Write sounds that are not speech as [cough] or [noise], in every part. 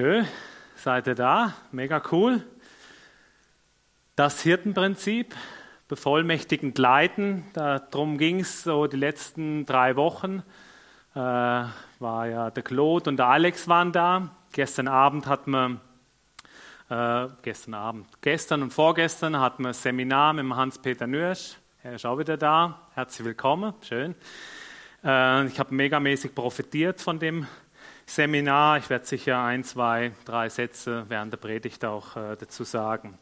Schön, seid ihr da? Mega cool. Das Hirtenprinzip, bevollmächtigend leiten, darum ging es so die letzten drei Wochen. Äh, war ja der Claude und der Alex waren da. Gestern Abend hatten wir, äh, gestern Abend, gestern und vorgestern hatten wir ein Seminar mit Hans-Peter Nürsch. Er ist auch wieder da. Herzlich willkommen, schön. Äh, ich habe megamäßig profitiert von dem Seminar. Ich werde sicher ein, zwei, drei Sätze während der Predigt auch äh, dazu sagen.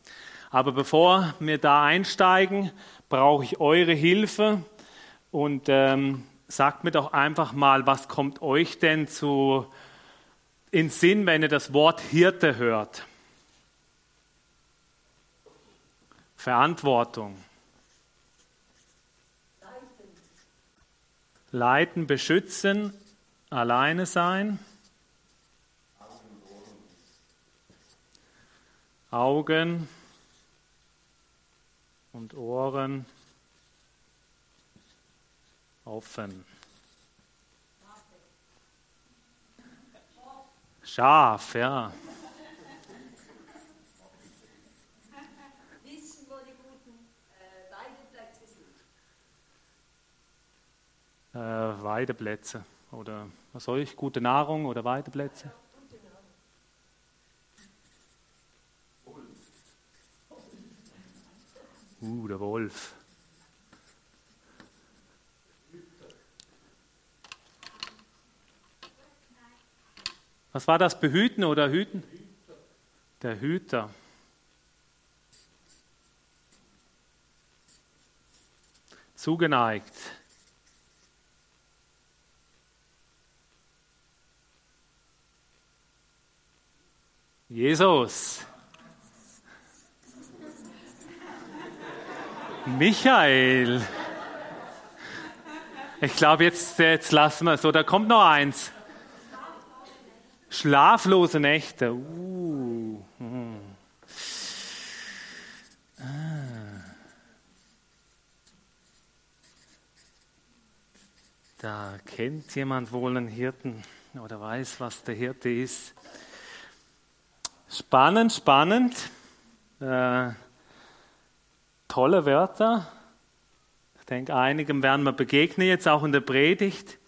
Aber bevor wir da einsteigen, brauche ich eure Hilfe und ähm, sagt mir doch einfach mal, was kommt euch denn zu in Sinn, wenn ihr das Wort Hirte hört? Verantwortung. Leiten, beschützen, alleine sein. Augen und Ohren offen. Schaf, ja. Wissen, wo die guten Weideplätze sind. Weideplätze oder was soll ich? Gute Nahrung oder Weideplätze? Uh, der Wolf. Was war das? Behüten oder hüten? Der Hüter. Zugeneigt. Jesus. Michael. Ich glaube, jetzt, jetzt lassen wir es. So, da kommt noch eins. Schlaflose Nächte. Uh. Ah. Da kennt jemand wohl einen Hirten oder weiß, was der Hirte ist. Spannend, spannend. Äh, tolle Wörter. Ich denke, einigem werden wir begegnen jetzt auch in der Predigt.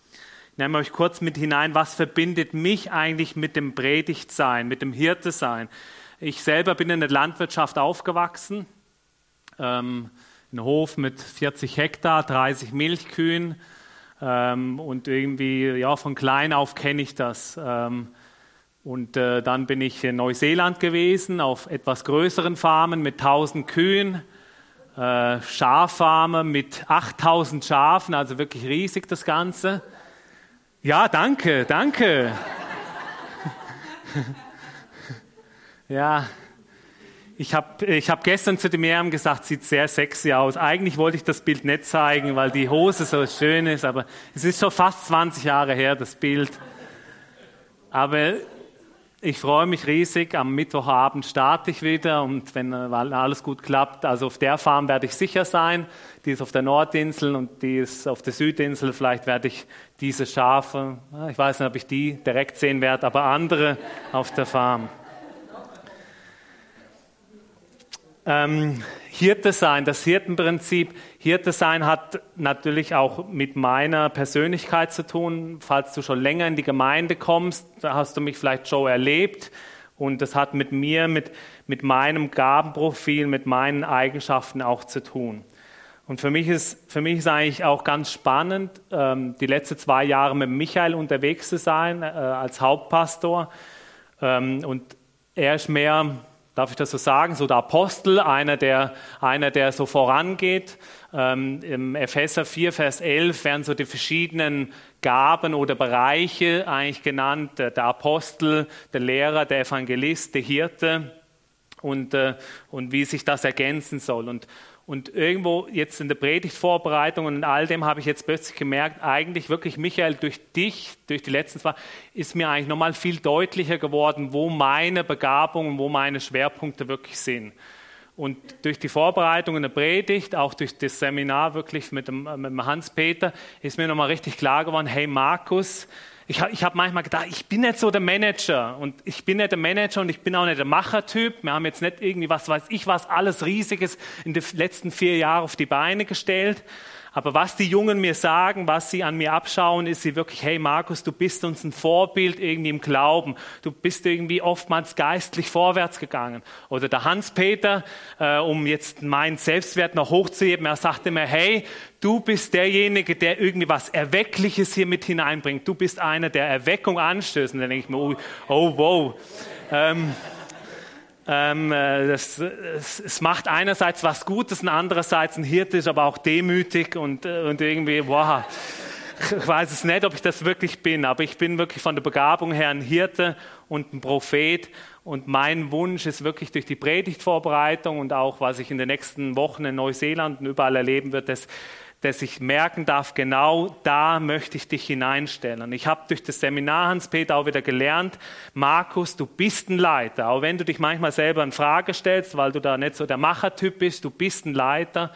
Ich nehme euch kurz mit hinein, was verbindet mich eigentlich mit dem Predigtsein, mit dem Hirtesein. Ich selber bin in der Landwirtschaft aufgewachsen, ähm, ein Hof mit 40 Hektar, 30 Milchkühen ähm, und irgendwie, ja, von klein auf kenne ich das. Ähm, und äh, dann bin ich in Neuseeland gewesen, auf etwas größeren Farmen mit 1000 Kühen äh, Schaffarmer mit 8000 Schafen, also wirklich riesig das Ganze. Ja, danke, danke. [laughs] ja, ich habe ich hab gestern zu dem Miriam gesagt, sieht sehr sexy aus. Eigentlich wollte ich das Bild nicht zeigen, weil die Hose so schön ist, aber es ist schon fast 20 Jahre her, das Bild. Aber ich freue mich riesig. Am Mittwochabend starte ich wieder und wenn alles gut klappt, also auf der Farm werde ich sicher sein. Die ist auf der Nordinsel und die ist auf der Südinsel. Vielleicht werde ich diese Schafe, ich weiß nicht, ob ich die direkt sehen werde, aber andere auf der Farm. Ähm, Hirte sein, das Hirtenprinzip. Hirte sein hat natürlich auch mit meiner Persönlichkeit zu tun. Falls du schon länger in die Gemeinde kommst, da hast du mich vielleicht schon erlebt. Und das hat mit mir, mit, mit meinem Gabenprofil, mit meinen Eigenschaften auch zu tun. Und für mich ist, für mich ist eigentlich auch ganz spannend, ähm, die letzten zwei Jahre mit Michael unterwegs zu sein, äh, als Hauptpastor. Ähm, und er ist mehr darf ich das so sagen, so der Apostel, einer, der, einer, der so vorangeht. Ähm, Im Epheser 4, Vers 11 werden so die verschiedenen Gaben oder Bereiche eigentlich genannt. Der, der Apostel, der Lehrer, der Evangelist, der Hirte und, äh, und wie sich das ergänzen soll. Und, und irgendwo jetzt in der Predigtvorbereitung und in all dem habe ich jetzt plötzlich gemerkt, eigentlich wirklich, Michael, durch dich, durch die letzten zwei, ist mir eigentlich nochmal viel deutlicher geworden, wo meine Begabungen, wo meine Schwerpunkte wirklich sind. Und durch die Vorbereitung in der Predigt, auch durch das Seminar wirklich mit dem, mit dem Hans-Peter, ist mir nochmal richtig klar geworden, hey Markus, ich, ich habe manchmal gedacht, ich bin nicht so der Manager und ich bin nicht der Manager und ich bin auch nicht der Machertyp. Wir haben jetzt nicht irgendwie was weiß ich was alles Riesiges in den letzten vier Jahren auf die Beine gestellt. Aber was die Jungen mir sagen, was sie an mir abschauen, ist sie wirklich, hey Markus, du bist uns ein Vorbild irgendwie im Glauben. Du bist irgendwie oftmals geistlich vorwärts gegangen. Oder der Hans-Peter, äh, um jetzt meinen Selbstwert noch hochzuheben, er sagte mir, hey, du bist derjenige, der irgendwie was Erweckliches hier mit hineinbringt. Du bist einer, der Erweckung anstößt. Und dann denke ich mir, oh, oh wow. Ähm, ähm, äh, das, es, es, macht einerseits was Gutes und andererseits ein Hirte ist aber auch demütig und, äh, und irgendwie, wow, ich weiß es nicht, ob ich das wirklich bin, aber ich bin wirklich von der Begabung her ein Hirte und ein Prophet. Und mein Wunsch ist wirklich durch die Predigtvorbereitung und auch, was ich in den nächsten Wochen in Neuseeland und überall erleben wird, dass dass ich merken darf, genau da möchte ich dich hineinstellen. Ich habe durch das Seminar Hans-Peter auch wieder gelernt, Markus, du bist ein Leiter. Auch wenn du dich manchmal selber in Frage stellst, weil du da nicht so der Machertyp bist, du bist ein Leiter.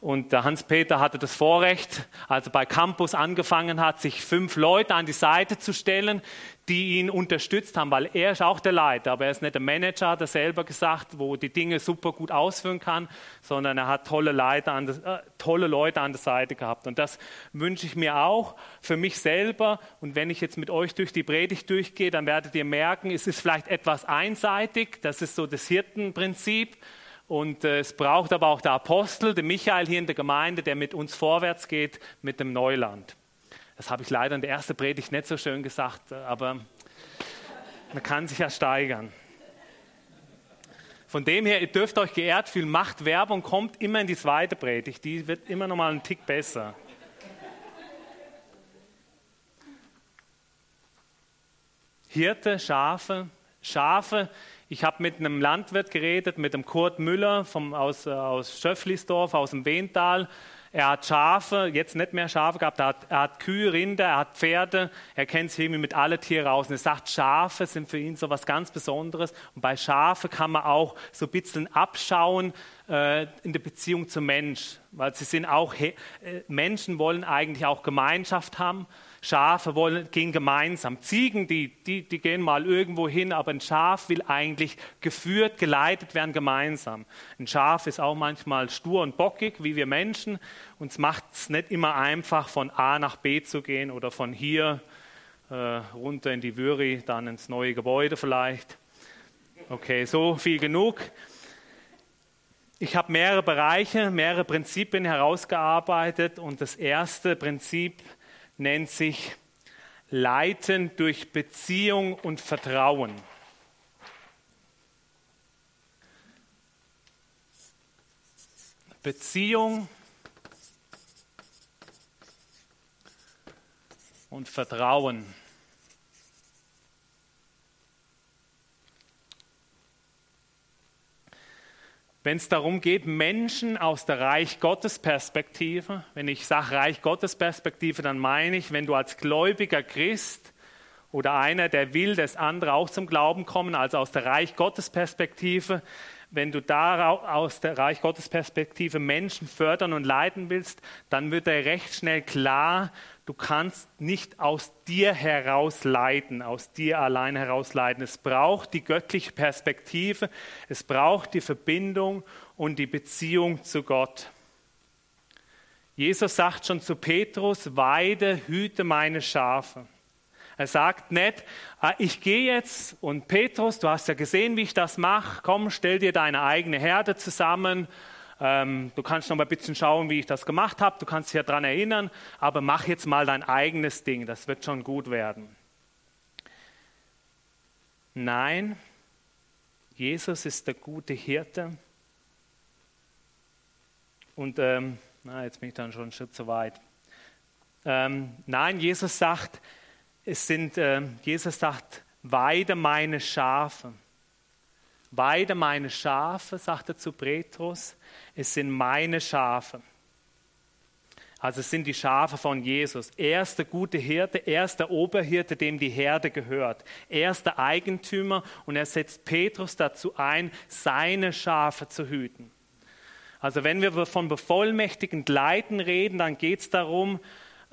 Und der Hans-Peter hatte das Vorrecht, als er bei Campus angefangen hat, sich fünf Leute an die Seite zu stellen, die ihn unterstützt haben, weil er ist auch der Leiter, aber er ist nicht der Manager, hat er selber gesagt, wo die Dinge super gut ausführen kann, sondern er hat tolle, Leiter an der, äh, tolle Leute an der Seite gehabt. Und das wünsche ich mir auch für mich selber. Und wenn ich jetzt mit euch durch die Predigt durchgehe, dann werdet ihr merken, es ist vielleicht etwas einseitig, das ist so das Hirtenprinzip. Und äh, es braucht aber auch der Apostel, den Michael hier in der Gemeinde, der mit uns vorwärts geht mit dem Neuland. Das habe ich leider in der ersten Predigt nicht so schön gesagt, aber man kann sich ja steigern. Von dem her, ihr dürft euch geehrt fühlen, macht Werbung, kommt immer in die zweite Predigt, die wird immer noch mal einen Tick besser. Hirte, Schafe, Schafe. Ich habe mit einem Landwirt geredet, mit dem Kurt Müller vom, aus, aus Schöfflisdorf, aus dem Wehntal. Er hat Schafe, jetzt nicht mehr Schafe gehabt, er hat, er hat Kühe, Rinder, er hat Pferde, er kennt sich irgendwie mit allen Tieren aus. Und er sagt, Schafe sind für ihn so was ganz Besonderes. Und bei Schafe kann man auch so ein bisschen abschauen äh, in der Beziehung zum Mensch, weil sie sind auch, äh, Menschen wollen eigentlich auch Gemeinschaft haben. Schafe wollen, gehen gemeinsam. Ziegen, die, die, die gehen mal irgendwo hin, aber ein Schaf will eigentlich geführt, geleitet werden gemeinsam. Ein Schaf ist auch manchmal stur und bockig, wie wir Menschen. Uns macht es nicht immer einfach, von A nach B zu gehen oder von hier äh, runter in die Würi, dann ins neue Gebäude vielleicht. Okay, so viel genug. Ich habe mehrere Bereiche, mehrere Prinzipien herausgearbeitet und das erste Prinzip nennt sich Leiten durch Beziehung und Vertrauen. Beziehung und Vertrauen. Wenn es darum geht, Menschen aus der Reich Gottes Perspektive, wenn ich sage Reich Gottes Perspektive, dann meine ich, wenn du als gläubiger Christ oder einer, der will, dass andere auch zum Glauben kommen, also aus der Reich Gottes Perspektive, wenn du da aus der Reich Gottes Perspektive Menschen fördern und leiten willst, dann wird er recht schnell klar, du kannst nicht aus dir heraus leiten, aus dir allein heraus leiten. Es braucht die göttliche Perspektive, es braucht die Verbindung und die Beziehung zu Gott. Jesus sagt schon zu Petrus, weide, hüte meine Schafe. Er sagt nicht, ah, ich gehe jetzt und Petrus, du hast ja gesehen, wie ich das mache, komm, stell dir deine eigene Herde zusammen ähm, du kannst noch mal ein bisschen schauen, wie ich das gemacht habe. Du kannst dich ja daran erinnern, aber mach jetzt mal dein eigenes Ding. Das wird schon gut werden. Nein, Jesus ist der gute Hirte. Und ähm, na, jetzt bin ich dann schon einen Schritt zu weit. Ähm, nein, Jesus sagt, es sind, äh, Jesus sagt, weide meine Schafe. Weide meine Schafe, sagt er zu Petrus es sind meine Schafe. Also es sind die Schafe von Jesus. Er ist der gute Hirte, er ist der Oberhirte, dem die Herde gehört. Er ist der Eigentümer und er setzt Petrus dazu ein, seine Schafe zu hüten. Also wenn wir von bevollmächtigend Leiten reden, dann geht es darum,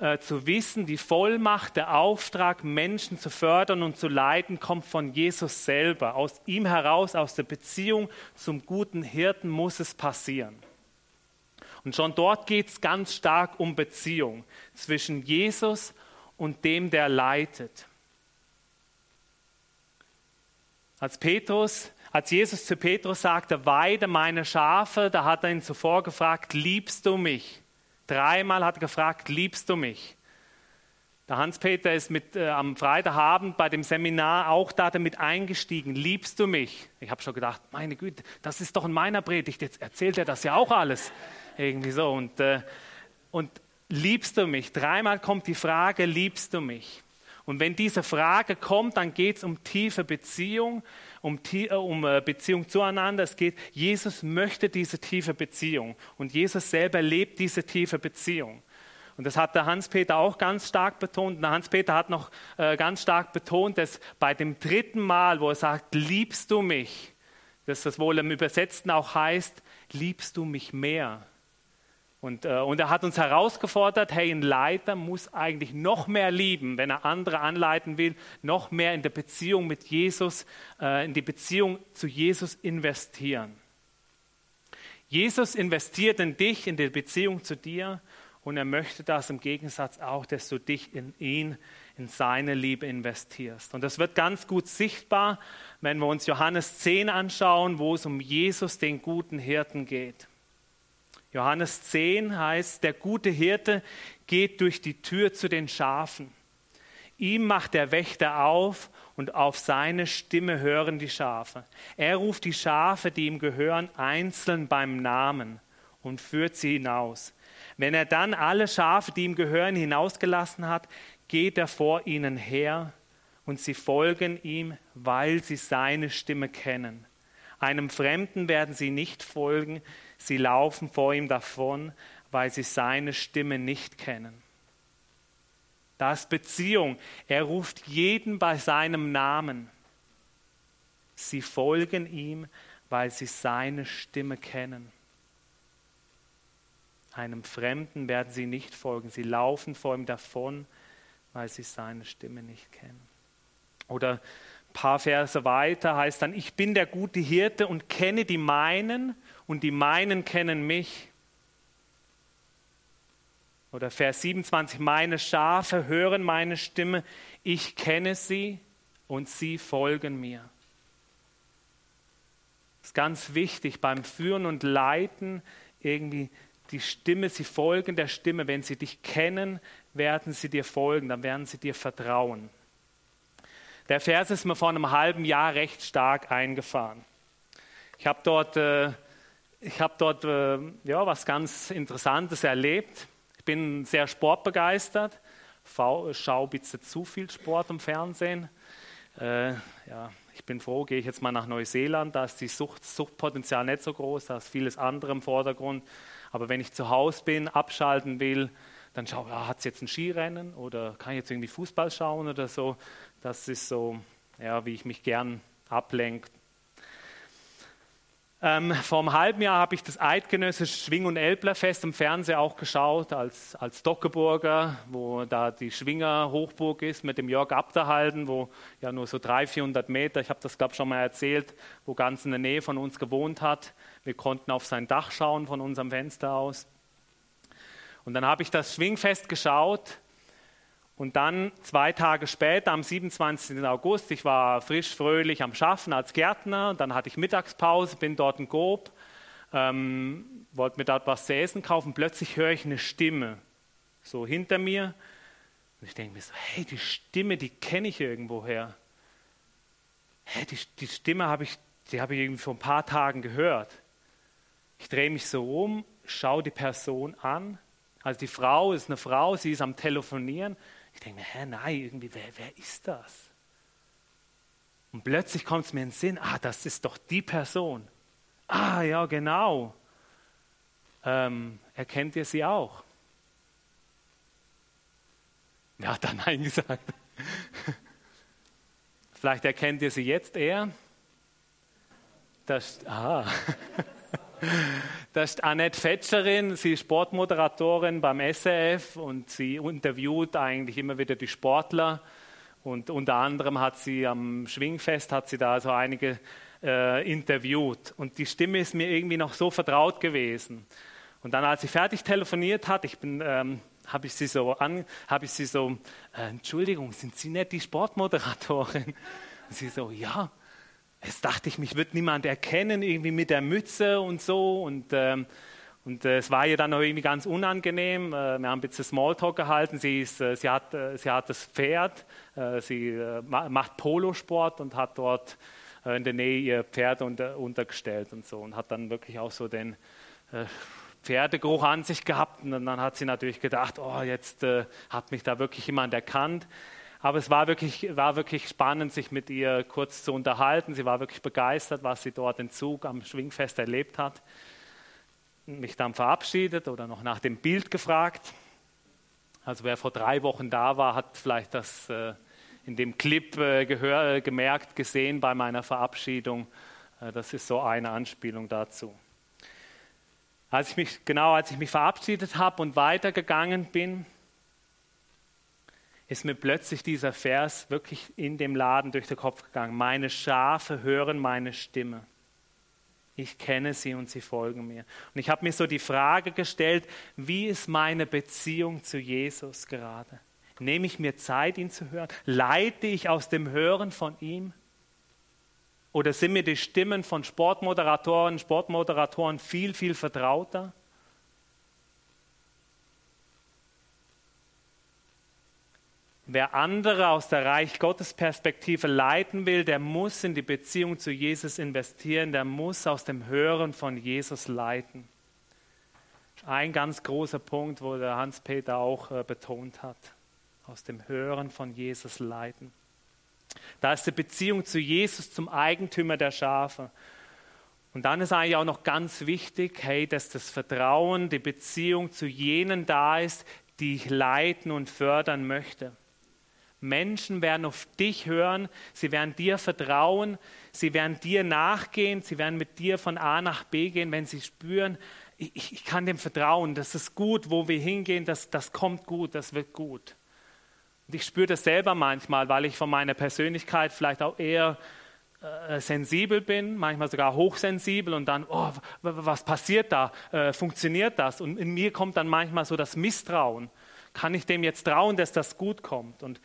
äh, zu wissen, die Vollmacht, der Auftrag, Menschen zu fördern und zu leiten, kommt von Jesus selber. Aus ihm heraus, aus der Beziehung zum guten Hirten muss es passieren. Und schon dort geht es ganz stark um Beziehung zwischen Jesus und dem, der leitet. Als Petrus, als Jesus zu Petrus sagte, weide meine Schafe, da hat er ihn zuvor gefragt, liebst du mich? Dreimal hat er gefragt, liebst du mich? Der Hans-Peter ist mit, äh, am Freitagabend bei dem Seminar auch da damit eingestiegen. Liebst du mich? Ich habe schon gedacht, meine Güte, das ist doch in meiner Predigt. Jetzt erzählt er das ja auch alles. Irgendwie so. Und, äh, und liebst du mich? Dreimal kommt die Frage, liebst du mich? Und wenn diese Frage kommt, dann geht es um tiefe Beziehung, um, äh, um äh, Beziehung zueinander. Es geht, Jesus möchte diese tiefe Beziehung und Jesus selber lebt diese tiefe Beziehung. Und das hat der Hans-Peter auch ganz stark betont. Und der Hans-Peter hat noch äh, ganz stark betont, dass bei dem dritten Mal, wo er sagt, liebst du mich, dass das wohl im Übersetzten auch heißt, liebst du mich mehr? Und, äh, und er hat uns herausgefordert, hey, ein Leiter muss eigentlich noch mehr lieben, wenn er andere anleiten will, noch mehr in der Beziehung mit Jesus, äh, in die Beziehung zu Jesus investieren. Jesus investiert in dich, in die Beziehung zu dir und er möchte das im Gegensatz auch, dass du dich in ihn, in seine Liebe investierst. Und das wird ganz gut sichtbar, wenn wir uns Johannes 10 anschauen, wo es um Jesus, den guten Hirten geht. Johannes 10 heißt, der gute Hirte geht durch die Tür zu den Schafen. Ihm macht der Wächter auf und auf seine Stimme hören die Schafe. Er ruft die Schafe, die ihm gehören, einzeln beim Namen und führt sie hinaus. Wenn er dann alle Schafe, die ihm gehören, hinausgelassen hat, geht er vor ihnen her und sie folgen ihm, weil sie seine Stimme kennen. Einem Fremden werden sie nicht folgen, sie laufen vor ihm davon, weil sie seine Stimme nicht kennen. Das Beziehung. Er ruft jeden bei seinem Namen. Sie folgen ihm, weil sie seine Stimme kennen. Einem Fremden werden sie nicht folgen. Sie laufen vor ihm davon, weil sie seine Stimme nicht kennen. Oder paar Verse weiter heißt dann, ich bin der gute Hirte und kenne die meinen und die meinen kennen mich. Oder Vers 27, meine Schafe hören meine Stimme, ich kenne sie und sie folgen mir. Das ist ganz wichtig beim Führen und Leiten irgendwie die Stimme, sie folgen der Stimme. Wenn sie dich kennen, werden sie dir folgen, dann werden sie dir vertrauen. Der Vers ist mir vor einem halben Jahr recht stark eingefahren. Ich habe dort, äh, ich hab dort äh, ja, was ganz Interessantes erlebt. Ich bin sehr sportbegeistert, ein bisschen zu viel Sport im Fernsehen. Äh, ja, ich bin froh, gehe ich jetzt mal nach Neuseeland, da ist die Sucht, Suchtpotenzial nicht so groß, da ist vieles andere im Vordergrund. Aber wenn ich zu Hause bin, abschalten will, dann schaue ich, ja, hat es jetzt ein Skirennen oder kann ich jetzt irgendwie Fußball schauen oder so. Das ist so, ja, wie ich mich gern ablenke. Ähm, vor einem halben Jahr habe ich das eidgenössische Schwing- und Elblerfest im Fernsehen auch geschaut, als, als Dockeburger, wo da die Schwinger Hochburg ist, mit dem Jörg Abderhalden, wo ja nur so 300, 400 Meter, ich habe das glaube ich schon mal erzählt, wo ganz in der Nähe von uns gewohnt hat. Wir konnten auf sein Dach schauen von unserem Fenster aus. Und dann habe ich das Schwingfest geschaut und dann zwei Tage später, am 27. August, ich war frisch, fröhlich am Schaffen als Gärtner. Dann hatte ich Mittagspause, bin dort in Gob, ähm, wollte mir dort was zu essen kaufen. Plötzlich höre ich eine Stimme so hinter mir. Und ich denke mir so, hey, die Stimme, die kenne ich irgendwoher. Hey, die, die Stimme habe ich, die habe ich irgendwie vor ein paar Tagen gehört. Ich drehe mich so um, schaue die Person an. Also die Frau ist eine Frau, sie ist am Telefonieren. Ich denke mir, hä, nein, irgendwie, wer, wer ist das? Und plötzlich kommt es mir in den Sinn, ah, das ist doch die Person. Ah, ja, genau. Ähm, erkennt ihr sie auch? Wer hat da Nein gesagt? [laughs] Vielleicht erkennt ihr sie jetzt eher. Das, ah. [laughs] Das ist Annette Fetscherin, sie ist Sportmoderatorin beim SRF und sie interviewt eigentlich immer wieder die Sportler. Und unter anderem hat sie am Schwingfest, hat sie da so einige äh, interviewt. Und die Stimme ist mir irgendwie noch so vertraut gewesen. Und dann, als sie fertig telefoniert hat, ich bin, ähm, habe ich sie so an, habe ich sie so, äh, Entschuldigung, sind Sie nicht die Sportmoderatorin? [laughs] Und sie so, ja. Jetzt dachte ich, mich wird niemand erkennen, irgendwie mit der Mütze und so. Und, ähm, und äh, es war ihr dann auch irgendwie ganz unangenehm. Äh, wir haben ein bisschen Smalltalk gehalten. Sie, ist, äh, sie, hat, äh, sie hat das Pferd, äh, sie äh, macht Polosport und hat dort in der Nähe ihr Pferd unter, untergestellt und so. Und hat dann wirklich auch so den Pferdegeruch an sich gehabt. Und dann hat sie natürlich gedacht, oh, jetzt hat mich da wirklich jemand erkannt. Aber es war wirklich, war wirklich spannend, sich mit ihr kurz zu unterhalten. Sie war wirklich begeistert, was sie dort im Zug am Schwingfest erlebt hat. Mich dann verabschiedet oder noch nach dem Bild gefragt. Also wer vor drei Wochen da war, hat vielleicht das äh, in dem Clip äh, gehör, äh, gemerkt, gesehen bei meiner Verabschiedung. Äh, das ist so eine Anspielung dazu. Als ich mich, genau als ich mich verabschiedet habe und weitergegangen bin, ist mir plötzlich dieser Vers wirklich in dem Laden durch den Kopf gegangen. Meine Schafe hören meine Stimme. Ich kenne sie und sie folgen mir. Und ich habe mir so die Frage gestellt, wie ist meine Beziehung zu Jesus gerade? Nehme ich mir Zeit, ihn zu hören? Leite ich aus dem Hören von ihm? Oder sind mir die Stimmen von Sportmoderatoren, Sportmoderatoren viel, viel vertrauter? Wer andere aus der Reich Gottes Perspektive leiten will, der muss in die Beziehung zu Jesus investieren, der muss aus dem Hören von Jesus leiten. Ein ganz großer Punkt, wo der Hans-Peter auch äh, betont hat, aus dem Hören von Jesus leiten. Da ist die Beziehung zu Jesus zum Eigentümer der Schafe. Und dann ist eigentlich auch noch ganz wichtig, hey, dass das Vertrauen, die Beziehung zu jenen da ist, die ich leiten und fördern möchte. Menschen werden auf dich hören, sie werden dir vertrauen, sie werden dir nachgehen, sie werden mit dir von A nach B gehen, wenn sie spüren, ich, ich kann dem vertrauen, das ist gut, wo wir hingehen, das, das kommt gut, das wird gut. Und ich spüre das selber manchmal, weil ich von meiner Persönlichkeit vielleicht auch eher äh, sensibel bin, manchmal sogar hochsensibel und dann, oh, was passiert da? Äh, funktioniert das? Und in mir kommt dann manchmal so das Misstrauen. Kann ich dem jetzt trauen, dass das gut kommt? Und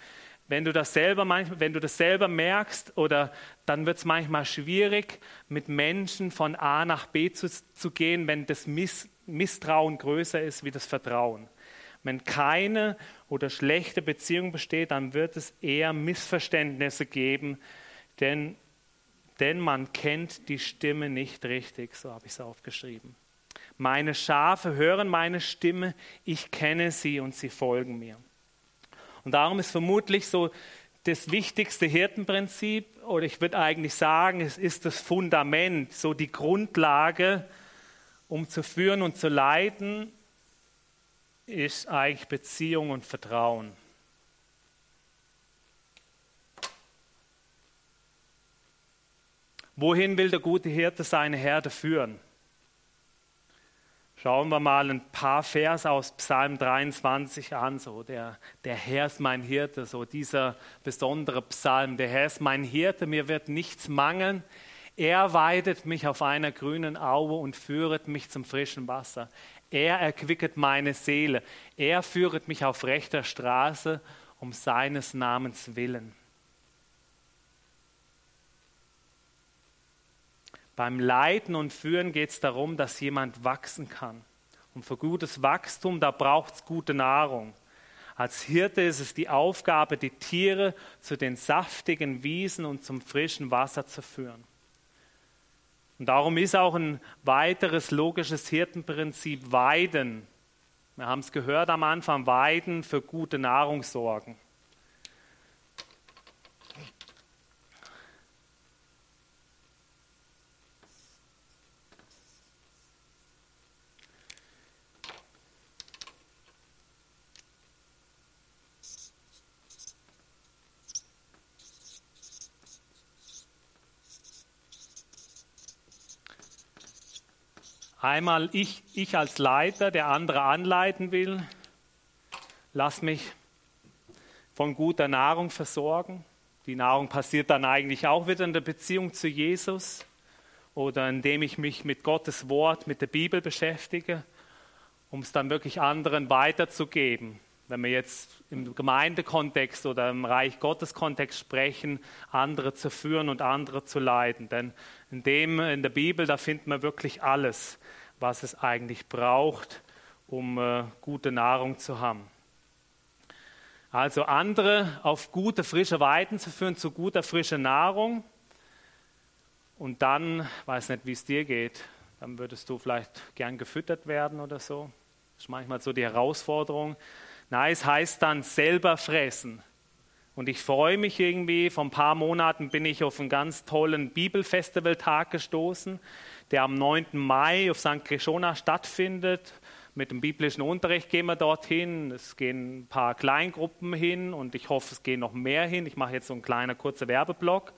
wenn du das selber, manchmal, wenn du das selber merkst, oder dann wird es manchmal schwierig, mit Menschen von A nach B zu, zu gehen, wenn das Miss, Misstrauen größer ist wie das Vertrauen. Wenn keine oder schlechte Beziehung besteht, dann wird es eher Missverständnisse geben, denn, denn man kennt die Stimme nicht richtig, so habe ich es aufgeschrieben. Meine Schafe hören meine Stimme, ich kenne sie und sie folgen mir. Und darum ist vermutlich so das wichtigste Hirtenprinzip, oder ich würde eigentlich sagen, es ist das Fundament, so die Grundlage, um zu führen und zu leiten, ist eigentlich Beziehung und Vertrauen. Wohin will der gute Hirte seine Herde führen? Schauen wir mal ein paar Vers aus Psalm 23 an. So der, der Herr ist mein Hirte, so dieser besondere Psalm. Der Herr ist mein Hirte, mir wird nichts mangeln. Er weidet mich auf einer grünen Aue und führet mich zum frischen Wasser. Er erquicket meine Seele. Er führet mich auf rechter Straße um seines Namens willen. Beim Leiten und Führen geht es darum, dass jemand wachsen kann. Und für gutes Wachstum, da braucht es gute Nahrung. Als Hirte ist es die Aufgabe, die Tiere zu den saftigen Wiesen und zum frischen Wasser zu führen. Und darum ist auch ein weiteres logisches Hirtenprinzip Weiden. Wir haben es gehört am Anfang, Weiden für gute Nahrung sorgen. Einmal ich, ich als Leiter, der andere anleiten will. Lass mich von guter Nahrung versorgen. Die Nahrung passiert dann eigentlich auch wieder in der Beziehung zu Jesus oder indem ich mich mit Gottes Wort, mit der Bibel beschäftige, um es dann wirklich anderen weiterzugeben. Wenn wir jetzt im Gemeindekontext oder im Reich Gottes Kontext sprechen, andere zu führen und andere zu leiten. Denn in dem in der Bibel, da finden wir wirklich alles, was es eigentlich braucht, um äh, gute Nahrung zu haben. Also andere auf gute, frische Weiden zu führen, zu guter, frischer Nahrung. Und dann, weiß nicht, wie es dir geht, dann würdest du vielleicht gern gefüttert werden oder so. Das ist manchmal so die Herausforderung. Nein, es heißt dann selber fressen. Und ich freue mich irgendwie, vor ein paar Monaten bin ich auf einen ganz tollen Bibelfestivaltag gestoßen, der am 9. Mai auf St. Krishona stattfindet. Mit dem biblischen Unterricht gehen wir dorthin. Es gehen ein paar Kleingruppen hin und ich hoffe, es gehen noch mehr hin. Ich mache jetzt so einen kleinen kurzen Werbeblock,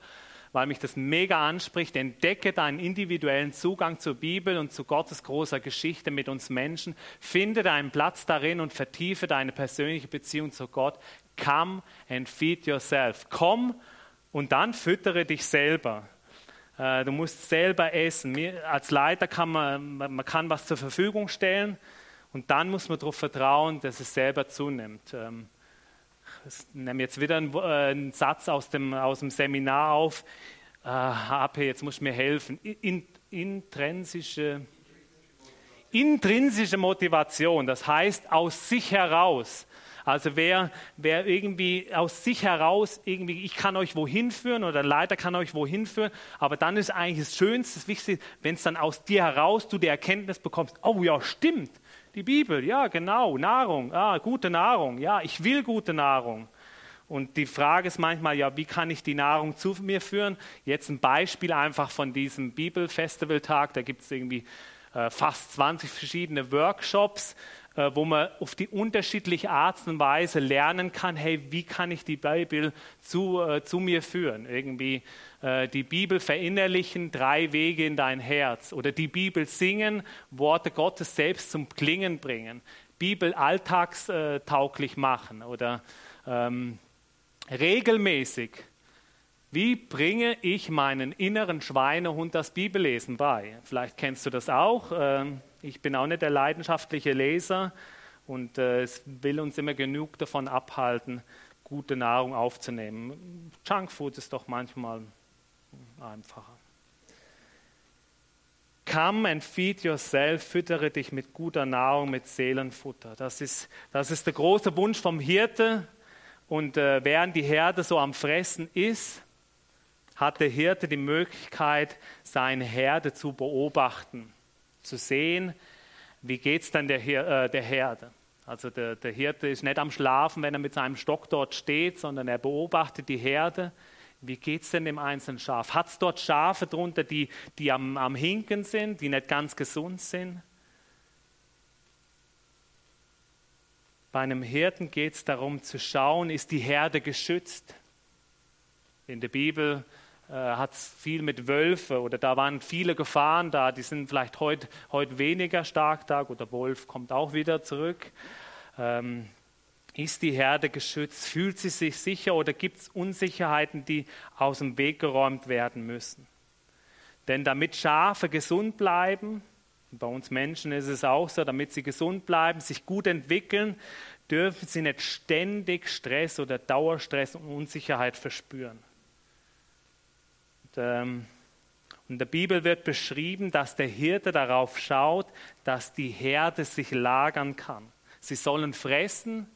weil mich das mega anspricht. Entdecke deinen individuellen Zugang zur Bibel und zu Gottes großer Geschichte mit uns Menschen. Finde deinen Platz darin und vertiefe deine persönliche Beziehung zu Gott. Come and feed yourself. Komm und dann füttere dich selber. Äh, du musst selber essen. als Leiter kann man, man kann was zur Verfügung stellen. Und dann muss man darauf vertrauen, dass es selber zunimmt. Ähm, ich nehme jetzt wieder einen, äh, einen Satz aus dem, aus dem Seminar auf. Äh, HP, jetzt muss mir helfen. In, intrinsische, intrinsische Motivation, das heißt aus sich heraus. Also wer, wer irgendwie aus sich heraus irgendwie, ich kann euch wohin führen oder der Leiter kann euch wohin führen, aber dann ist eigentlich das Schönste, das Wichtigste, wenn es dann aus dir heraus du die Erkenntnis bekommst, oh ja, stimmt, die Bibel, ja, genau. Nahrung, ah, gute Nahrung. Ja, ich will gute Nahrung. Und die Frage ist manchmal, ja, wie kann ich die Nahrung zu mir führen? Jetzt ein Beispiel einfach von diesem Bibelfestivaltag. Da gibt es irgendwie äh, fast 20 verschiedene Workshops wo man auf die unterschiedliche Art und Weise lernen kann, hey, wie kann ich die Bibel zu, äh, zu mir führen? Irgendwie äh, die Bibel verinnerlichen, drei Wege in dein Herz. Oder die Bibel singen, Worte Gottes selbst zum Klingen bringen. Bibel alltagstauglich machen oder ähm, regelmäßig. Wie bringe ich meinen inneren Schweinehund das Bibellesen bei? Vielleicht kennst du das auch. Ähm, ich bin auch nicht der leidenschaftliche Leser und äh, es will uns immer genug davon abhalten, gute Nahrung aufzunehmen. Junkfood ist doch manchmal einfacher. Come and feed yourself, füttere dich mit guter Nahrung, mit Seelenfutter. Das ist, das ist der große Wunsch vom Hirte. Und äh, während die Herde so am Fressen ist, hat der Hirte die Möglichkeit, seine Herde zu beobachten zu sehen, wie geht es dann der, äh, der Herde. Also der, der Hirte ist nicht am Schlafen, wenn er mit seinem Stock dort steht, sondern er beobachtet die Herde. Wie geht es denn dem einzelnen Schaf? Hat es dort Schafe drunter, die, die am, am Hinken sind, die nicht ganz gesund sind? Bei einem Hirten geht es darum zu schauen, ist die Herde geschützt? In der Bibel äh, hat es viel mit Wölfen oder da waren viele Gefahren da, die sind vielleicht heute heut weniger stark da. Gut, der Wolf kommt auch wieder zurück. Ähm, ist die Herde geschützt? Fühlt sie sich sicher oder gibt es Unsicherheiten, die aus dem Weg geräumt werden müssen? Denn damit Schafe gesund bleiben, bei uns Menschen ist es auch so, damit sie gesund bleiben, sich gut entwickeln, dürfen sie nicht ständig Stress oder Dauerstress und Unsicherheit verspüren. Ähm, in der Bibel wird beschrieben, dass der Hirte darauf schaut, dass die Herde sich lagern kann. Sie sollen fressen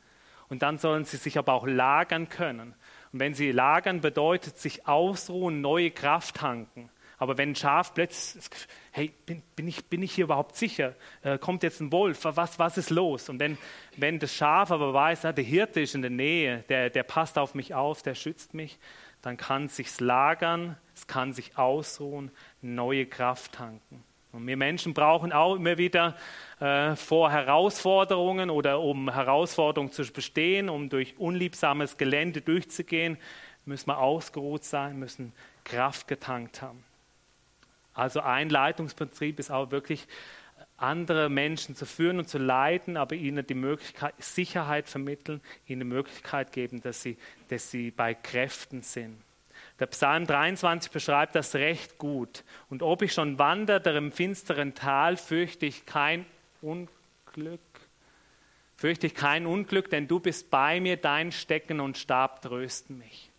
und dann sollen sie sich aber auch lagern können. Und wenn sie lagern, bedeutet sich ausruhen, neue Kraft tanken. Aber wenn ein Schaf plötzlich, hey, bin, bin, ich, bin ich hier überhaupt sicher? Äh, kommt jetzt ein Wolf? Was, was ist los? Und wenn, wenn das Schaf aber weiß, der Hirte ist in der Nähe, der, der passt auf mich auf, der schützt mich, dann kann es sich lagern, kann sich ausruhen, neue Kraft tanken. Und wir Menschen brauchen auch immer wieder äh, vor Herausforderungen oder um Herausforderungen zu bestehen, um durch unliebsames Gelände durchzugehen, müssen wir ausgeruht sein, müssen Kraft getankt haben. Also ein Leitungsprinzip ist auch wirklich andere Menschen zu führen und zu leiten, aber ihnen die Möglichkeit, Sicherheit vermitteln, ihnen die Möglichkeit geben, dass sie, dass sie bei Kräften sind. Der Psalm 23 beschreibt das recht gut. Und ob ich schon wanderte im finsteren Tal, fürchte ich kein Unglück. Fürchte ich kein Unglück, denn du bist bei mir, dein Stecken und Stab trösten mich.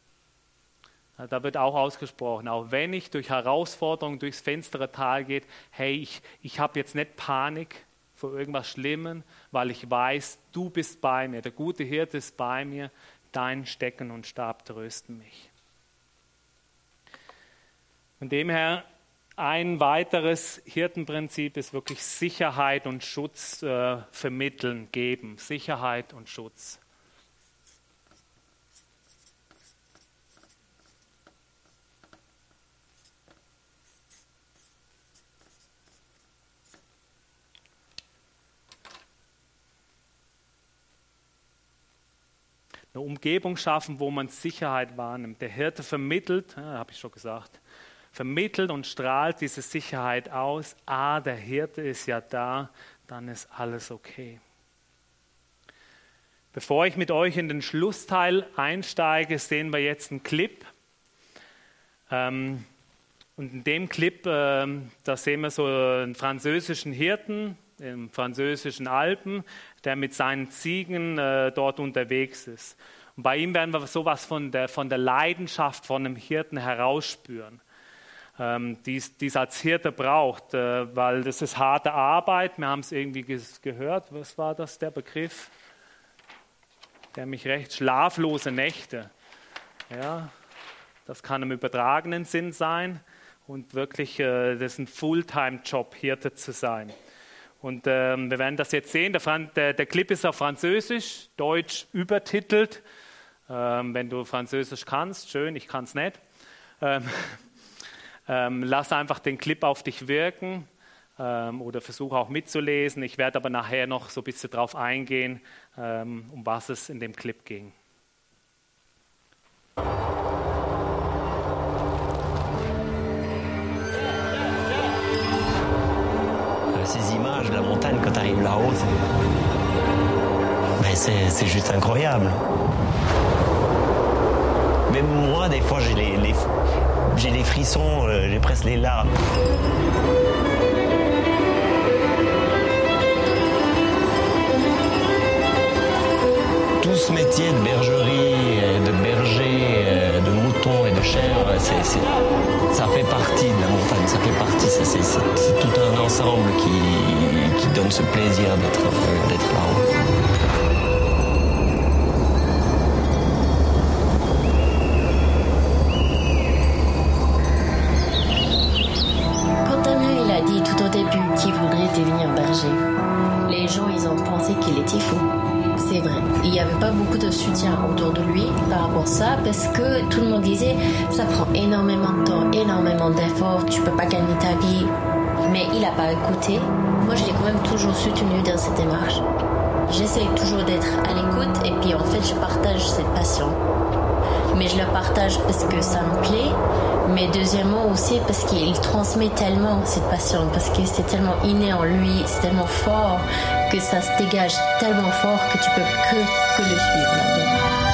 Da wird auch ausgesprochen, auch wenn ich durch Herausforderungen durchs finstere Tal geht, hey, ich, ich habe jetzt nicht Panik vor irgendwas Schlimmem, weil ich weiß, du bist bei mir, der gute Hirte ist bei mir, dein Stecken und Stab trösten mich. Von dem her, ein weiteres Hirtenprinzip ist wirklich Sicherheit und Schutz äh, vermitteln, geben. Sicherheit und Schutz. eine Umgebung schaffen, wo man Sicherheit wahrnimmt. Der Hirte vermittelt, ja, habe ich schon gesagt, vermittelt und strahlt diese Sicherheit aus. Ah, der Hirte ist ja da, dann ist alles okay. Bevor ich mit euch in den Schlussteil einsteige, sehen wir jetzt einen Clip. Ähm, und in dem Clip, ähm, da sehen wir so einen französischen Hirten im französischen Alpen, der mit seinen Ziegen äh, dort unterwegs ist. Und bei ihm werden wir sowas von der, von der Leidenschaft von einem Hirten herausspüren, ähm, die es als Hirte braucht, äh, weil das ist harte Arbeit. Wir haben es irgendwie gehört. Was war das, der Begriff? Der mich recht schlaflose Nächte. Ja, das kann im übertragenen Sinn sein und wirklich, äh, das ist ein Fulltime-Job, Hirte zu sein. Und ähm, wir werden das jetzt sehen. Der, der, der, Clip ist auf Französisch, Deutsch übertitelt. Ähm, wenn du Französisch kannst, schön, ich kann es nicht. Ähm, ähm, lass einfach den Clip auf dich wirken ähm, oder versuche auch mitzulesen. Ich werde aber nachher noch so ein bisschen darauf eingehen, ähm, um was es in dem Clip ging. ces images de la montagne quand tu arrives là-haut, c'est juste incroyable. Même moi, des fois, j'ai les, j'ai les frissons, euh, j'ai presque les larmes. Tout ce métier de bergerie, euh, de berger, euh, de mouton et de chèvre, ça fait partie de la montagne, ça fait partie, c'est tout un ensemble qui, qui donne ce plaisir d'être là-haut. Parce que tout le monde disait ça prend énormément de temps, énormément d'efforts, tu peux pas gagner ta vie. Mais il n'a pas écouté. Moi, je l'ai quand même toujours soutenu dans cette démarche. J'essaie toujours d'être à l'écoute et puis en fait, je partage cette passion. Mais je la partage parce que ça me plaît, mais deuxièmement aussi parce qu'il transmet tellement cette passion, parce que c'est tellement inné en lui, c'est tellement fort que ça se dégage tellement fort que tu peux que, que le suivre.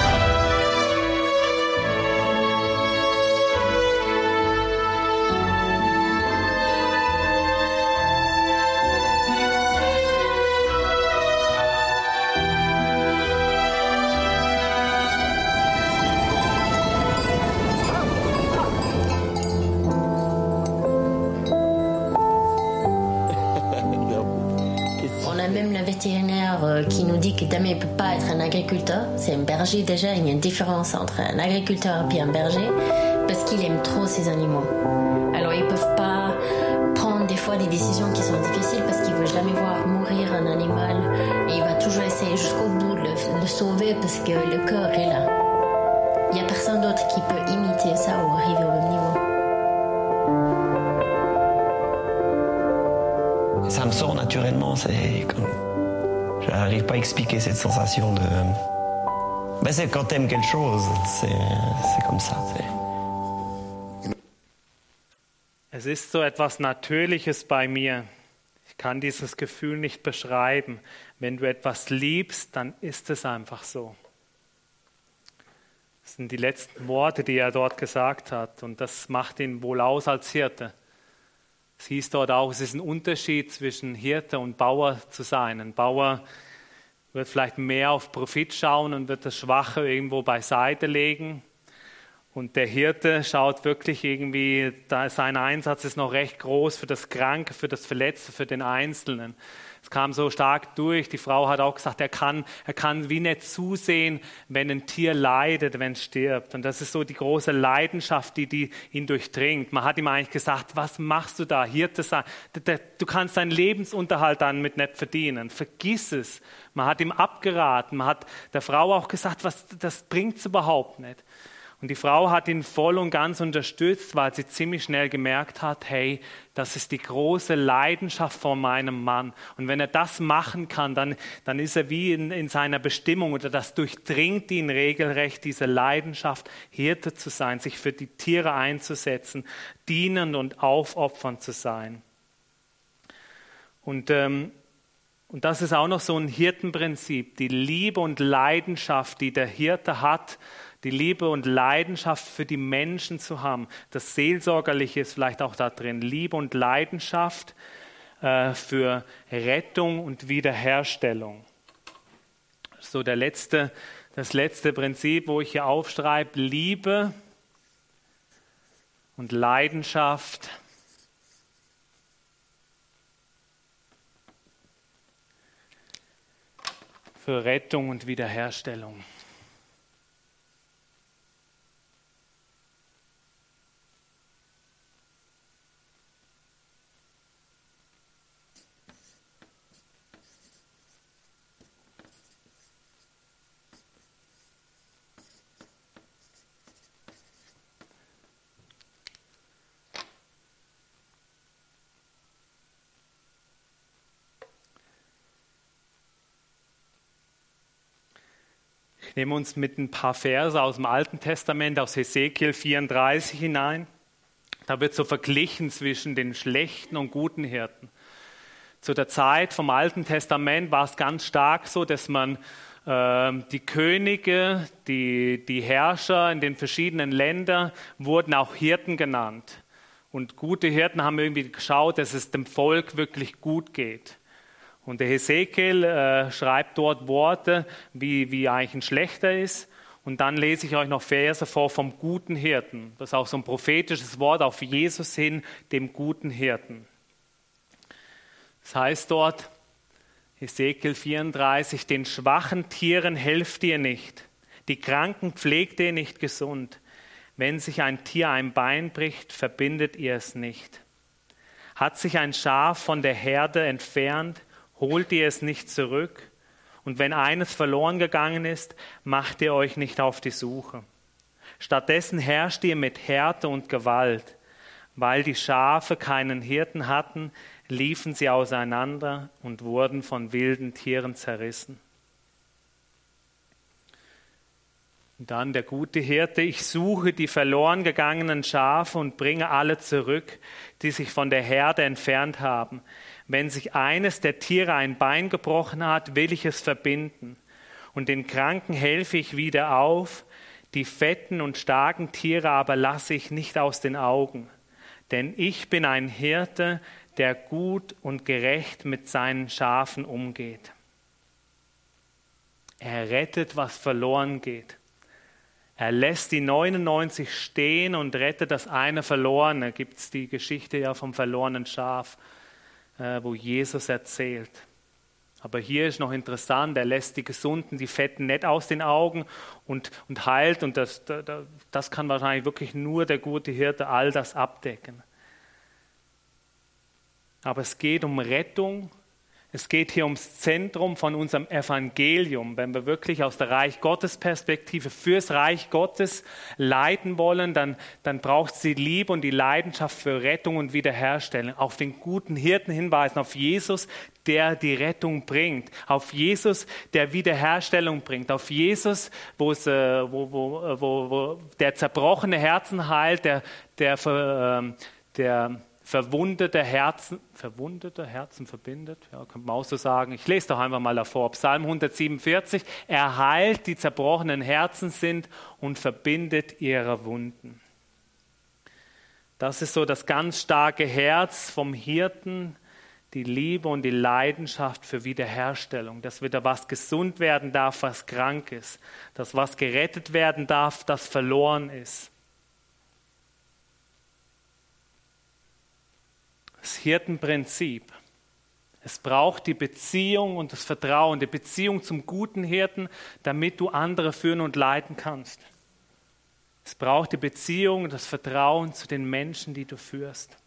C'est un berger déjà, il y a une différence entre un agriculteur et un berger parce qu'il aime trop ses animaux. Pas expliquer cette sensation de Ben, c'est quand t'aimes quelque chose, c'est comme ça. Es ist so etwas Natürliches bei mir. Ich kann dieses Gefühl nicht beschreiben. Wenn du etwas liebst, dann ist es einfach so. Das sind die letzten Worte, die er dort gesagt hat. Und das macht ihn wohl aus als Hirte. Es hieß dort auch, es ist ein Unterschied zwischen Hirte und Bauer zu sein. Ein Bauer wird vielleicht mehr auf Profit schauen und wird das Schwache irgendwo beiseite legen. Und der Hirte schaut wirklich irgendwie, da sein Einsatz ist noch recht groß für das Kranke, für das Verletzte, für den Einzelnen. Es kam so stark durch. Die Frau hat auch gesagt, er kann, er kann wie nicht zusehen, wenn ein Tier leidet, wenn es stirbt. Und das ist so die große Leidenschaft, die, die ihn durchdringt. Man hat ihm eigentlich gesagt, was machst du da? Hirte sein. Du kannst deinen Lebensunterhalt dann mit nicht verdienen. Vergiss es. Man hat ihm abgeraten. Man hat der Frau auch gesagt, was, das bringt's überhaupt nicht. Und die Frau hat ihn voll und ganz unterstützt, weil sie ziemlich schnell gemerkt hat, hey, das ist die große Leidenschaft von meinem Mann. Und wenn er das machen kann, dann, dann ist er wie in, in seiner Bestimmung oder das durchdringt ihn regelrecht, diese Leidenschaft, Hirte zu sein, sich für die Tiere einzusetzen, dienend und aufopfernd zu sein. Und, ähm, und das ist auch noch so ein Hirtenprinzip, die Liebe und Leidenschaft, die der Hirte hat, die Liebe und Leidenschaft für die Menschen zu haben. Das Seelsorgerliche ist vielleicht auch da drin. Liebe und Leidenschaft äh, für Rettung und Wiederherstellung. So der letzte, das letzte Prinzip, wo ich hier aufschreibe, Liebe und Leidenschaft für Rettung und Wiederherstellung. Ich nehme uns mit ein paar Verse aus dem Alten Testament, aus Hesekiel 34 hinein. Da wird so verglichen zwischen den schlechten und guten Hirten. Zu der Zeit vom Alten Testament war es ganz stark so, dass man äh, die Könige, die, die Herrscher in den verschiedenen Ländern wurden auch Hirten genannt. Und gute Hirten haben irgendwie geschaut, dass es dem Volk wirklich gut geht. Und der Hesekiel äh, schreibt dort Worte, wie, wie eigentlich ein Schlechter ist. Und dann lese ich euch noch Verse vor vom guten Hirten. Das ist auch so ein prophetisches Wort auf Jesus hin, dem guten Hirten. Das heißt dort, Hesekiel 34, den schwachen Tieren helft ihr nicht, die Kranken pflegt ihr nicht gesund. Wenn sich ein Tier ein Bein bricht, verbindet ihr es nicht. Hat sich ein Schaf von der Herde entfernt, holt ihr es nicht zurück. Und wenn eines verloren gegangen ist, macht ihr euch nicht auf die Suche. Stattdessen herrscht ihr mit Härte und Gewalt. Weil die Schafe keinen Hirten hatten, liefen sie auseinander und wurden von wilden Tieren zerrissen. Und dann der gute Hirte, ich suche die verloren gegangenen Schafe und bringe alle zurück, die sich von der Herde entfernt haben. Wenn sich eines der Tiere ein Bein gebrochen hat, will ich es verbinden. Und den Kranken helfe ich wieder auf, die fetten und starken Tiere aber lasse ich nicht aus den Augen. Denn ich bin ein Hirte, der gut und gerecht mit seinen Schafen umgeht. Er rettet, was verloren geht. Er lässt die 99 stehen und rettet das eine Verlorene. Gibt es die Geschichte ja vom verlorenen Schaf. Äh, wo Jesus erzählt. Aber hier ist noch interessant, er lässt die Gesunden, die Fetten nicht aus den Augen und, und heilt. Und das, das kann wahrscheinlich wirklich nur der gute Hirte all das abdecken. Aber es geht um Rettung es geht hier ums Zentrum von unserem Evangelium. Wenn wir wirklich aus der Reich Gottes Perspektive fürs Reich Gottes leiten wollen, dann, dann braucht es die Liebe und die Leidenschaft für Rettung und Wiederherstellung. Auf den guten Hirten hinweisen, auf Jesus, der die Rettung bringt, auf Jesus, der Wiederherstellung bringt, auf Jesus, wo äh, wo, wo, wo, wo der zerbrochene Herzen heilt, der, der, ähm, der verwundete Herzen, verwundete Herzen verbindet, ja, könnte man auch so sagen. Ich lese doch einfach mal davor. Psalm 147. Er heilt, die zerbrochenen Herzen sind und verbindet ihre Wunden. Das ist so das ganz starke Herz vom Hirten, die Liebe und die Leidenschaft für Wiederherstellung, dass wieder was gesund werden darf, was krank ist, dass was gerettet werden darf, das verloren ist. Das Hirtenprinzip. Es braucht die Beziehung und das Vertrauen, die Beziehung zum guten Hirten, damit du andere führen und leiten kannst. Es braucht die Beziehung und das Vertrauen zu den Menschen, die du führst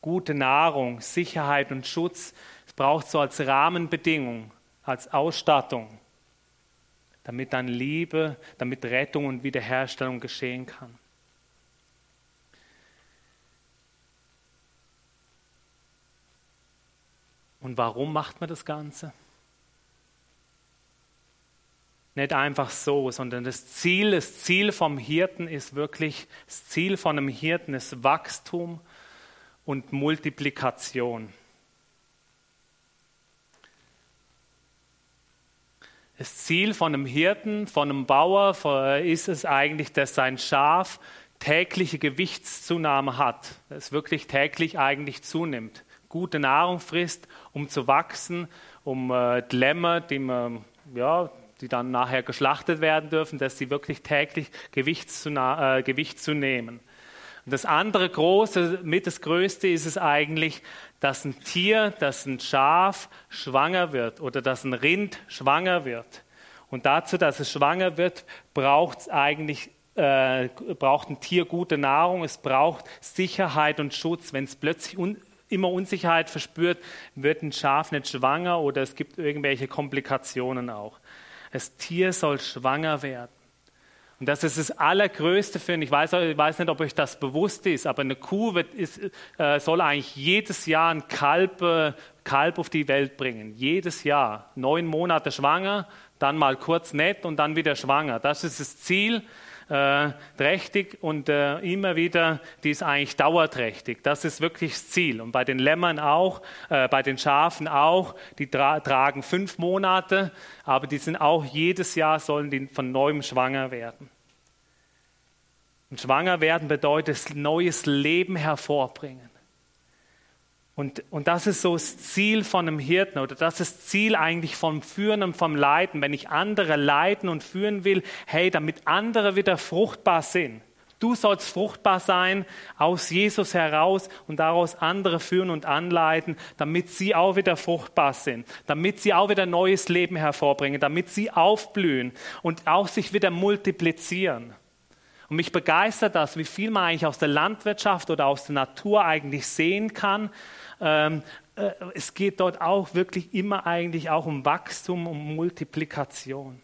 gute Nahrung, Sicherheit und Schutz. Es braucht so als Rahmenbedingung, als Ausstattung, damit dann Liebe, damit Rettung und Wiederherstellung geschehen kann. Und warum macht man das Ganze? Nicht einfach so, sondern das Ziel, das Ziel vom Hirten ist wirklich, das Ziel von einem Hirten ist Wachstum und Multiplikation. Das Ziel von einem Hirten, von einem Bauer ist es eigentlich, dass sein Schaf tägliche Gewichtszunahme hat, es wirklich täglich eigentlich zunimmt, gute Nahrung frisst, um zu wachsen, um äh, die Lämmer, die, man, ja, die dann nachher geschlachtet werden dürfen, dass sie wirklich täglich Gewicht, zu, äh, Gewicht zu nehmen. Und das andere große, mit das größte ist es eigentlich, dass ein Tier, dass ein Schaf schwanger wird oder dass ein Rind schwanger wird. Und dazu, dass es schwanger wird, braucht es eigentlich äh, braucht ein Tier gute Nahrung, es braucht Sicherheit und Schutz. Wenn es plötzlich un immer Unsicherheit verspürt, wird ein Schaf nicht schwanger oder es gibt irgendwelche Komplikationen auch. Das Tier soll schwanger werden. Und das ist das Allergrößte für. Ich weiß, ich weiß nicht, ob euch das bewusst ist, aber eine Kuh wird, ist, äh, soll eigentlich jedes Jahr ein Kalb, äh, Kalb auf die Welt bringen. Jedes Jahr. Neun Monate schwanger, dann mal kurz nett und dann wieder schwanger. Das ist das Ziel äh, trächtig und äh, immer wieder, die ist eigentlich dauerträchtig. Das ist wirklich das Ziel. Und bei den Lämmern auch, äh, bei den Schafen auch, die tra tragen fünf Monate, aber die sind auch jedes Jahr sollen die von neuem schwanger werden. Und schwanger werden bedeutet neues Leben hervorbringen. Und, und das ist so das Ziel von einem Hirten oder das ist das Ziel eigentlich vom Führen und vom Leiten. Wenn ich andere leiten und führen will, hey, damit andere wieder fruchtbar sind. Du sollst fruchtbar sein aus Jesus heraus und daraus andere führen und anleiten, damit sie auch wieder fruchtbar sind, damit sie auch wieder neues Leben hervorbringen, damit sie aufblühen und auch sich wieder multiplizieren. Und mich begeistert das, wie viel man eigentlich aus der Landwirtschaft oder aus der Natur eigentlich sehen kann, ähm, äh, es geht dort auch wirklich immer eigentlich auch um Wachstum, um Multiplikation.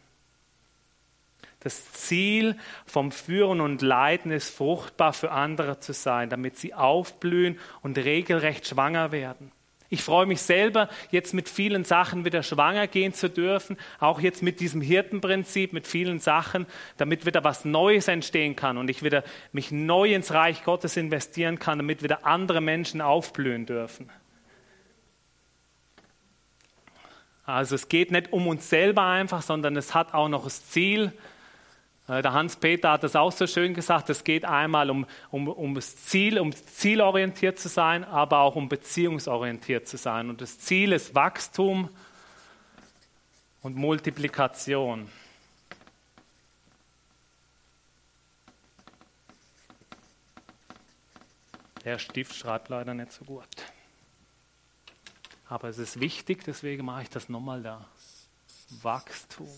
Das Ziel vom Führen und Leiten ist, fruchtbar für andere zu sein, damit sie aufblühen und regelrecht schwanger werden. Ich freue mich selber, jetzt mit vielen Sachen wieder schwanger gehen zu dürfen, auch jetzt mit diesem Hirtenprinzip, mit vielen Sachen, damit wieder was Neues entstehen kann und ich wieder mich neu ins Reich Gottes investieren kann, damit wieder andere Menschen aufblühen dürfen. Also es geht nicht um uns selber einfach, sondern es hat auch noch das Ziel, der Hans-Peter hat das auch so schön gesagt, es geht einmal um, um, um das Ziel, um zielorientiert zu sein, aber auch um beziehungsorientiert zu sein. Und das Ziel ist Wachstum und Multiplikation. Der Stift schreibt leider nicht so gut. Aber es ist wichtig, deswegen mache ich das nochmal da. Wachstum.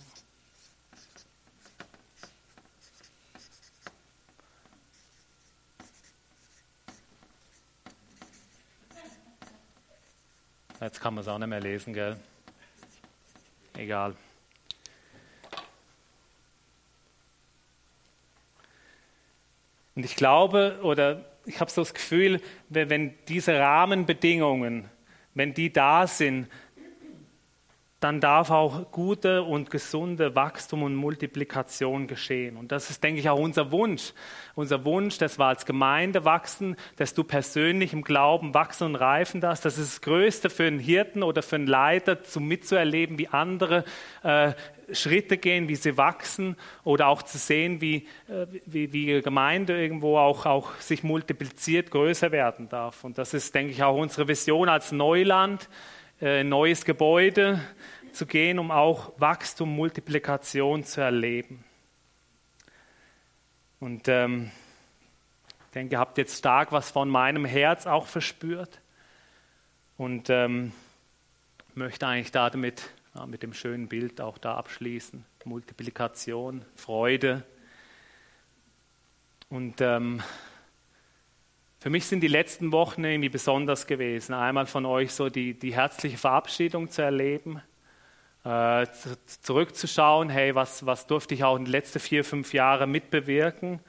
Jetzt kann man es auch nicht mehr lesen, gell? Egal. Und ich glaube, oder ich habe so das Gefühl, wenn diese Rahmenbedingungen, wenn die da sind, dann darf auch gute und gesunde Wachstum und Multiplikation geschehen. Und das ist, denke ich, auch unser Wunsch. Unser Wunsch, dass wir als Gemeinde wachsen, dass du persönlich im Glauben wachsen und reifen darfst. Das ist das Größte für einen Hirten oder für einen Leiter, zu mitzuerleben, wie andere äh, Schritte gehen, wie sie wachsen oder auch zu sehen, wie, äh, wie, wie Gemeinde irgendwo auch, auch sich multipliziert, größer werden darf. Und das ist, denke ich, auch unsere Vision als Neuland, äh, neues Gebäude zu gehen, um auch Wachstum, Multiplikation zu erleben. Und ähm, ich denke, ihr habt jetzt stark was von meinem Herz auch verspürt. Und ähm, möchte eigentlich damit ja, mit dem schönen Bild auch da abschließen. Multiplikation, Freude. Und ähm, für mich sind die letzten Wochen irgendwie besonders gewesen. Einmal von euch so die, die herzliche Verabschiedung zu erleben, äh, zu, zurückzuschauen, hey, was, was durfte ich auch in den letzten vier, fünf Jahren mitbewirken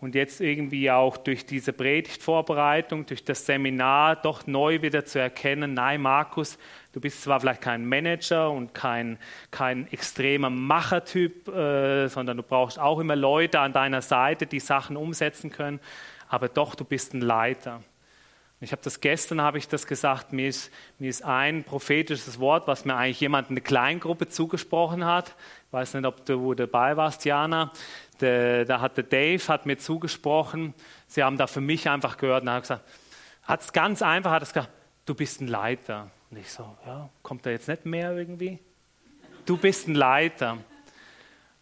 und jetzt irgendwie auch durch diese Predigtvorbereitung, durch das Seminar doch neu wieder zu erkennen, nein, Markus, du bist zwar vielleicht kein Manager und kein, kein extremer Machertyp, äh, sondern du brauchst auch immer Leute an deiner Seite, die Sachen umsetzen können, aber doch, du bist ein Leiter. Ich habe das gestern, habe ich das gesagt, mir ist, mir ist ein prophetisches Wort, was mir eigentlich jemand in eine Kleingruppe zugesprochen hat. Ich weiß nicht, ob du dabei warst, Jana. Der, da hat der Dave hat mir zugesprochen. Sie haben da für mich einfach gehört und hat gesagt, hat es ganz einfach, hat es gesagt, du bist ein Leiter. Und ich so, ja, kommt da jetzt nicht mehr irgendwie? Du bist ein Leiter.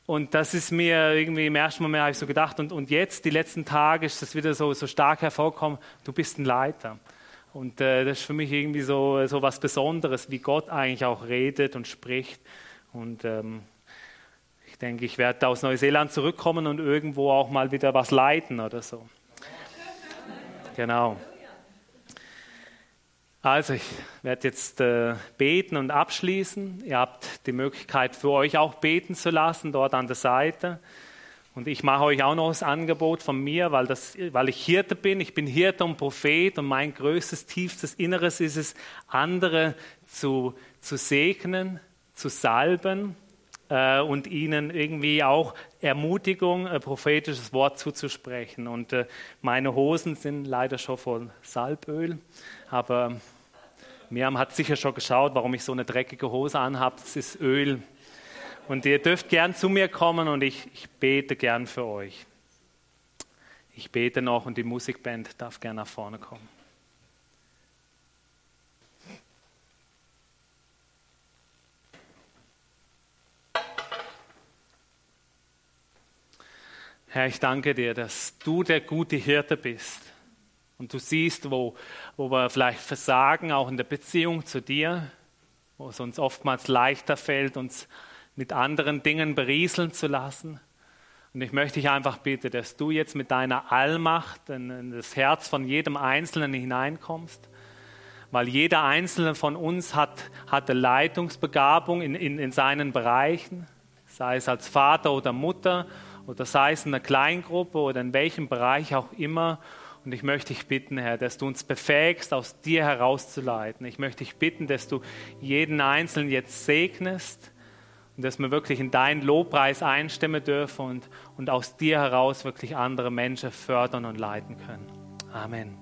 Und das ist mir irgendwie im ersten Moment habe ich so gedacht, und, und jetzt, die letzten Tage, ist das wieder so, so stark hervorgekommen, du bist ein Leiter. Und äh, das ist für mich irgendwie so, so was Besonderes, wie Gott eigentlich auch redet und spricht. Und ähm, ich denke, ich werde aus Neuseeland zurückkommen und irgendwo auch mal wieder was leiten oder so. Genau. Also ich werde jetzt äh, beten und abschließen. Ihr habt die Möglichkeit für euch auch beten zu lassen, dort an der Seite. Und ich mache euch auch noch das Angebot von mir, weil, das, weil ich Hirte bin. Ich bin Hirte und Prophet und mein größtes, tiefstes Inneres ist es, andere zu, zu segnen, zu salben äh, und ihnen irgendwie auch Ermutigung, ein prophetisches Wort zuzusprechen. Und äh, meine Hosen sind leider schon voll Salböl, aber Miriam hat sicher schon geschaut, warum ich so eine dreckige Hose anhabe. Das ist Öl. Und ihr dürft gern zu mir kommen und ich, ich bete gern für euch. Ich bete noch und die Musikband darf gern nach vorne kommen. Herr, ich danke dir, dass du der gute Hirte bist. Und du siehst, wo, wo wir vielleicht versagen, auch in der Beziehung zu dir, wo es uns oftmals leichter fällt, uns mit anderen Dingen berieseln zu lassen. Und ich möchte dich einfach bitten, dass du jetzt mit deiner Allmacht in das Herz von jedem Einzelnen hineinkommst, weil jeder Einzelne von uns hat, hat eine Leitungsbegabung in, in, in seinen Bereichen, sei es als Vater oder Mutter oder sei es in einer Kleingruppe oder in welchem Bereich auch immer. Und ich möchte dich bitten, Herr, dass du uns befähigst, aus dir herauszuleiten. Ich möchte dich bitten, dass du jeden Einzelnen jetzt segnest und dass wir wirklich in deinen Lobpreis einstimmen dürfen und, und aus dir heraus wirklich andere Menschen fördern und leiten können. Amen.